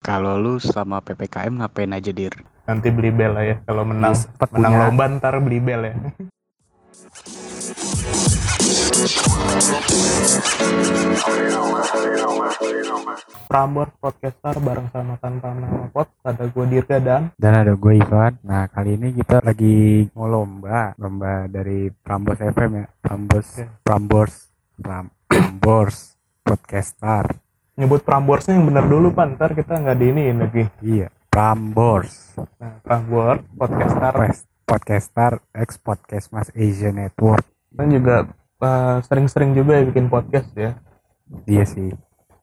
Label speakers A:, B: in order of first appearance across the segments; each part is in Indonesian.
A: Kalau lu selama PPKM ngapain aja, Dir?
B: Nanti beli bel lah ya. Kalau menang
A: sempet
B: menang
A: punya.
B: lomba ntar beli bel ya. Prambors Podcaster bareng sama tanpa nama pot ada gue Dirga dan
C: Dan ada gue Ivan. Nah kali ini kita lagi mau lomba, lomba dari Prambors FM ya, Prambors,
B: Oke.
C: Prambors, Pram- Prambors Podcaster.
B: Nyebut Pramborsnya yang bener dulu pan ntar kita nggak diiniin lagi.
C: Iya, Prambors,
B: Nah Prambors Podcaster
C: Pres- Podcaster X Podcast Mas Asia Network.
B: dan juga eh, sering-sering juga ya bikin podcast ya.
C: Iya sih.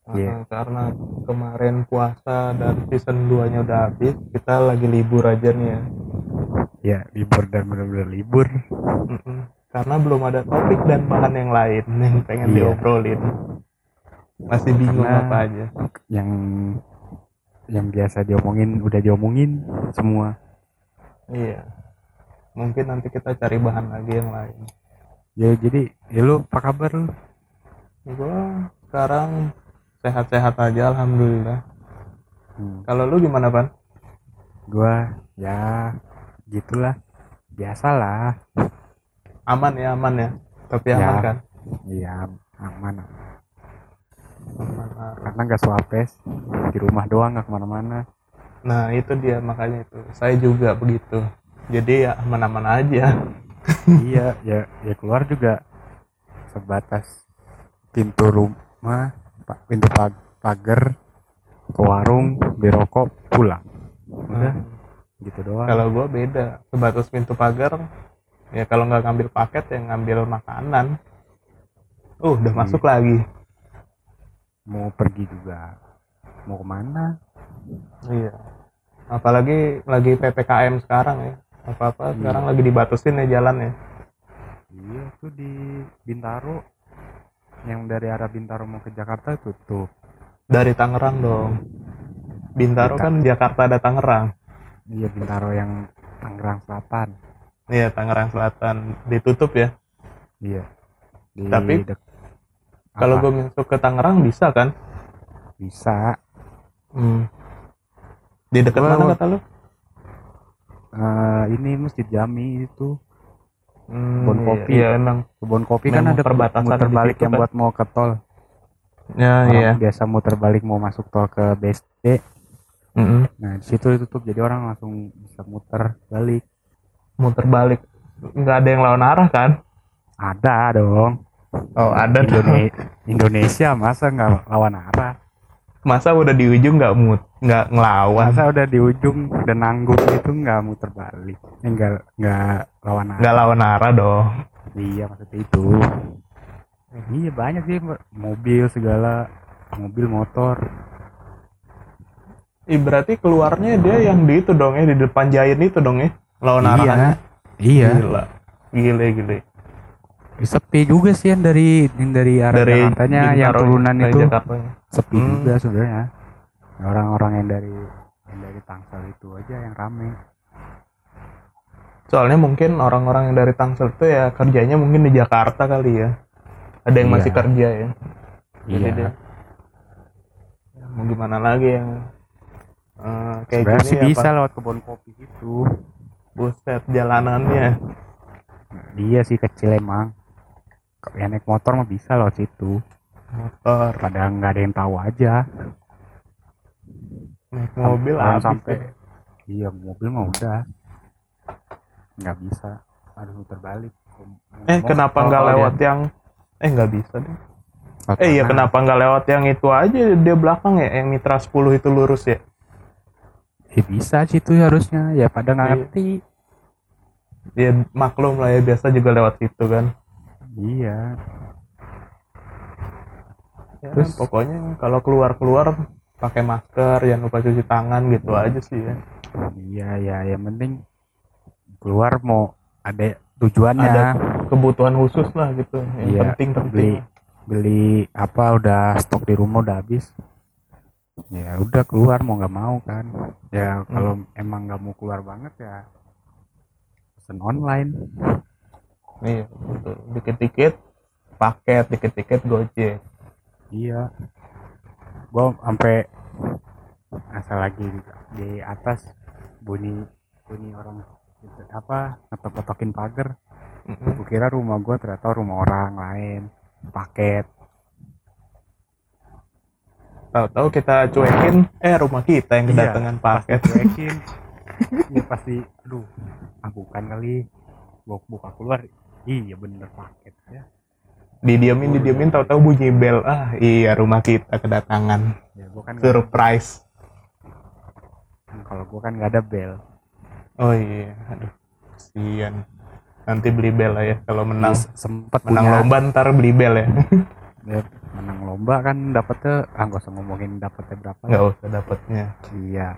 B: Eh,
C: Iya.
B: karena kemarin puasa dan season 2 nya udah habis, kita lagi libur aja nih ya.
C: Ya libur dan bener-bener libur.
B: Mm-mm. Karena belum ada topik dan bahan yang lain yang pengen
C: Iya.
B: diobrolin. Masih bingung
C: Karena-
B: apa aja.
C: Yang yang biasa diomongin udah diomongin semua.
B: Iya. Mungkin nanti kita cari bahan lagi yang lain.
C: Ya jadi, ya lu apa kabar lu?
B: Gua sekarang sehat-sehat aja alhamdulillah.
C: Hmm.
B: Kalau lu gimana, Pan?
C: Gua ya gitulah, biasalah.
B: Aman ya, aman ya. Tapi
C: Ya.
B: aman kan?
C: Iya aman
B: Aman.
C: Karena nggak swapes di rumah doang nggak ke mana-mana
B: Nah, itu dia makanya itu. Saya juga begitu. Jadi ya aman-aman aja.
C: iya ya ya keluar juga sebatas pintu rumah pintu pag- pagar ke warung beli rokok pulang udah
B: Hmm.
C: gitu doang
B: Kalau gua beda, sebatas pintu pagar. Ya kalau nggak ngambil paket ya ngambil makanan. Uh, udah
C: Hmm.
B: masuk lagi.
C: Mau pergi juga mau ke mana
B: Iya. Apalagi lagi PPKM sekarang ya. Apa-apa
C: Iya.
B: sekarang lagi dibatasin ya jalan ya.
C: iya tuh di Bintaro yang dari arah Bintaro mau ke Jakarta tutup
B: Dari Tangerang dong. Bintaro
C: Bintaro.
B: kan Jakarta ada Tangerang.
C: iya Bintaro yang Tangerang Selatan
B: Iya, Tangerang Selatan ditutup ya.
C: Iya. Di
B: Tapi,
C: dek-
B: Kalau gue masuk ke Tangerang bisa kan?
C: bisa
B: Hmm. Di dekat
C: Gua-
B: mana kata lu?
C: eh, ini Masjid Jami itu
B: Hmm,
C: Kebun
B: iya,
C: kopi.
B: Iya, emang.
C: kebun kopi kan ada
B: perbatasan
C: muter balik
B: situ
C: yang
B: kan.
C: buat mau ke tol.
B: Ya,
C: Orang
B: iya.
C: biasa muter balik mau masuk tol ke BSD.
B: Mm-mm.
C: Nah di situ ditutup jadi orang langsung bisa muter balik.
B: Muter balik. Nggak ada yang lawan arah kan?
C: Ada dong.
B: Oh, ada.
C: Indone- Indonesia masa nggak lawan arah?
B: Masa udah di ujung nggak mut, nggak ngelawan,
C: Masa udah di ujung dan nanggung itu nggak muter balik? Eh, nggak nggak lawan arah?
B: nggak lawan arah dong.
C: Iya maksudnya itu. Iya banyak sih mobil segala mobil motor.
B: Ih, berarti keluarnya dia yang di itu dong ya, di depan Giant itu dong ya, lawan
C: iya.
B: arahnya.
C: Iya.
B: Gila. Gile, gile.
C: Sepi juga sih yang dari yang dari arah
B: Dari
C: Jakartanya yang
B: Bintaro
C: turunan itu
B: Jakartanya.
C: sepi
B: Hmm.
C: juga sebenarnya. Orang-orang yang dari yang dari Tangsel itu aja yang rame.
B: Soalnya mungkin orang-orang yang dari Tangsel itu ya kerjanya mungkin di Jakarta kali ya. Ada yang
C: Iya.
B: masih kerja ya. Jadi
C: Iya.
B: dia ya, mau gimana lagi yang eh, kayak
C: Sebenarnya
B: gini
C: sih
B: apa?
C: bisa lewat kebun kopi gitu.
B: Buset jalanannya.
C: Iya sih kecil emang. Kalau yang naik motor mah bisa lewat situ.
B: Motor,
C: Pada nggak ada yang tahu aja.
B: naik mobil
C: sampai
B: ya.
C: iya mobil mah udah nggak bisa harus muter balik.
B: Eh
C: Mau-
B: kenapa nggak
C: kalau
B: lewat
C: dia-
B: yang eh nggak bisa deh.
C: Kalau
B: Eh iya kenapa nggak lewat yang itu aja dia belakang ya yang Mitra 10 itu lurus ya.
C: Ya bisa situ harusnya ya pada nggak
B: Iya.
C: ngerti.
B: Ya maklum lah ya biasa juga lewat situ kan.
C: Iya.
B: Ya,
C: Terus-
B: pokoknya kalau keluar-keluar pakai masker, jangan lupa cuci tangan gitu aja sih ya.
C: Iya ya yang penting keluar mau ada tujuannya.
B: Ada kebutuhan khusus lah gitu. Yang
C: Iya,
B: penting
C: beli
B: penting.
C: beli apa udah stok di rumah udah habis. Ya udah keluar mau nggak mau kan. Ya kalau emang nggak mau keluar banget ya pesen online.
B: Iya, betul. Dikit-dikit paket, dikit-dikit Gojek.
C: Iya. Gua sampai asal lagi di, atas bunyi bunyi orang gitu, apa ngetok-ngetokin pagar gue kira rumah gue ternyata rumah orang lain paket
B: tahu-tahu kita cuekin eh rumah kita yang
C: Iya,
B: kedatangan paket
C: cuekin ini pasti aduh ah bukan kali gua buka keluar iya bener paket ya.
B: Didiemin didiemin tahu-tahu bunyi bel ah iya rumah kita kedatangan.
C: Ya gua kan
B: surprise.
C: Kalau gua kan nggak ada bel.
B: Oh iya aduh kasian nanti beli bel lah ya kalau menang.
C: Iya, sempet
B: menang
C: punya-
B: lomba ntar beli bel ya.
C: Ya, menang lomba kan dapetnya ah nggak usah ngomongin dapetnya berapa.
B: Nggak usah dapatnya
C: iya.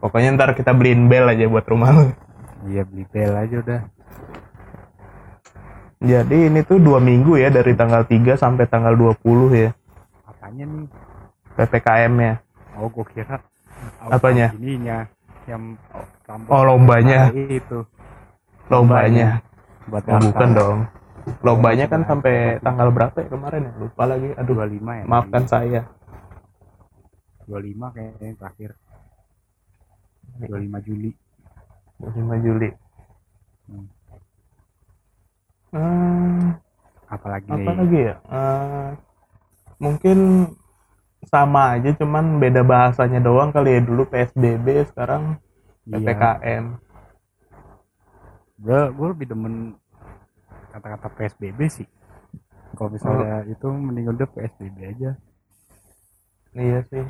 B: Pokoknya ntar kita beliin bel aja buat rumah lu.
C: Iya beli bel aja udah
B: jadi ini tuh dua minggu ya dari tanggal 3 sampai tanggal 20 ya.
C: Apanya nih?
B: Ppkm nya
C: oh gua kira
B: Apanya?
C: ininya yang oh,
B: Oh, lombanya.
C: Itu.
B: Lombanya.
C: Buat
B: oh, bukan dong. Lombanya kan sampai tanggal berapa ya kemarin ya? Lupa lagi. Aduh
C: 25 ya
B: maafkan saya.
C: 25 kayaknya yang terakhir. 25 Juli.
B: 5 Juli.
C: Hmm.
B: Hmm,
C: apalagi?
B: Apa
C: nih
B: lagi ya? Eh, mungkin sama aja cuman beda bahasanya doang kali ya. Dulu PSBB sekarang
C: Iya.
B: PPKM
C: gue gue lebih demen kata-kata PSBB sih. Kalau misalnya itu mending udah PSBB aja.
B: Iya sih.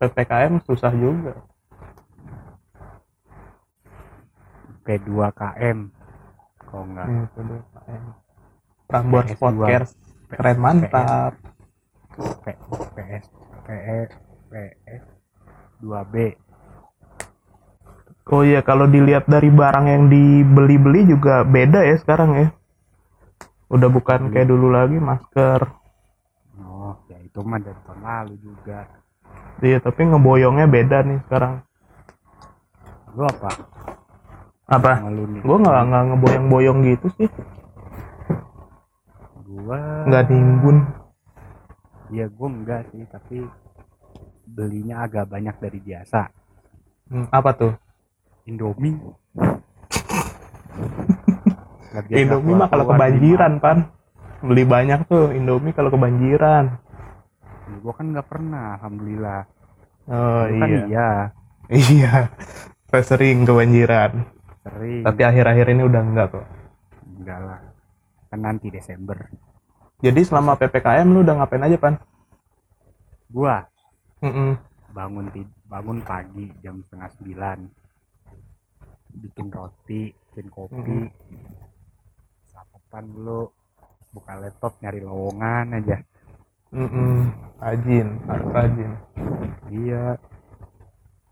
B: PPKM susah juga.
C: P2KM kalau enggak
B: Iya, itu deh, PPKM. Prambors
C: PS2.
B: Podcast keren mantap
C: P, PS PE PS 2B
B: Oh iya kalau dilihat dari barang yang dibeli-beli juga beda ya sekarang ya. Udah bukan kayak dulu lagi masker.
C: oh ya itu mah dari tahun lalu juga
B: Iya tapi ngeboyongnya beda nih sekarang.
C: lu apa
B: Apa? Gue nggak nggak ngeboyong-boyong gitu sih.
C: gua
B: Nggak nimbun.
C: iya gua enggak sih tapi belinya agak banyak dari biasa
B: Hmm, apa tuh?
C: Indomie
B: Indomie mah kalau kebanjiran pan. Beli banyak tuh Indomie kalau kebanjiran.
C: di- gua kan nggak pernah alhamdulillah
B: Oh
C: kan
B: iya.
C: iya
B: Iya. Saya sering kebanjiran.
C: Sering.
B: Tapi akhir-akhir ini udah enggak kok.
C: enggak lah. Kan nanti Desember.
B: Jadi selama PPKM lu udah ngapain aja pan?
C: gua.
B: Mm-mm.
C: bangun tid- bangun pagi jam setengah sembilan. Bikin roti bikin kopi. Sarapan dulu. Buka laptop nyari lowongan aja.
B: Mm-mm. Rajin, harus rajin.
C: iya.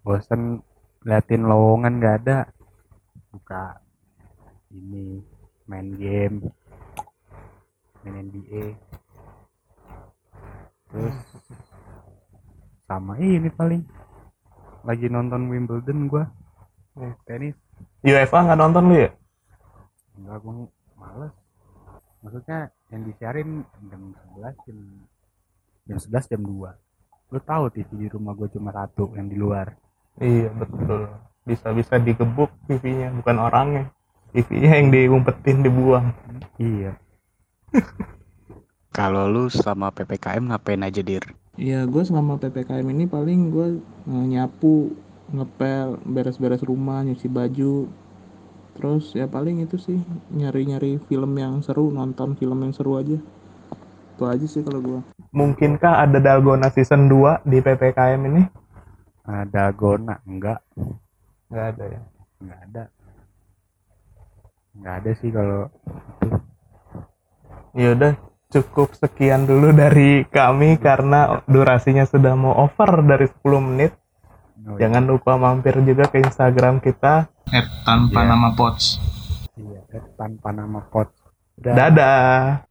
C: Bosen liatin lowongan nggak ada buka ini main game main NBA terus sama ini paling lagi nonton Wimbledon gua
B: Hmm.
C: tenis
B: UEFA nggak nonton lu ya?
C: enggak gua males maksudnya yang disiarin jam 11 jam jam 11 jam 2 lu tahu TV di rumah gua cuma satu yang di luar
B: Iya betul. Bisa-bisa digebuk TV-nya, bukan orangnya. TV-nya yang diumpetin, dibuang.
C: iya
A: Kalau lu selama PPKM ngapain aja dir?
D: Iya, gue selama PPKM ini paling gue nyapu, ngepel, beres-beres rumah, nyuci baju. Terus ya paling itu sih nyari-nyari film yang seru, nonton film yang seru aja. Itu aja sih kalau gue.
B: Mungkinkah ada Dalgona season 2 di PPKM ini?
C: ada gona enggak
B: Nggak ada ya.
C: enggak ada enggak ada sih kalau
B: Ya udah, cukup sekian dulu dari kami karena durasinya sudah mau over dari 10 menit.
C: oh, iya.
B: Jangan lupa mampir juga ke Instagram kita.
D: tanpa
C: Iya.
D: nama pots.
C: iya tanpa nama pot
B: Dadah.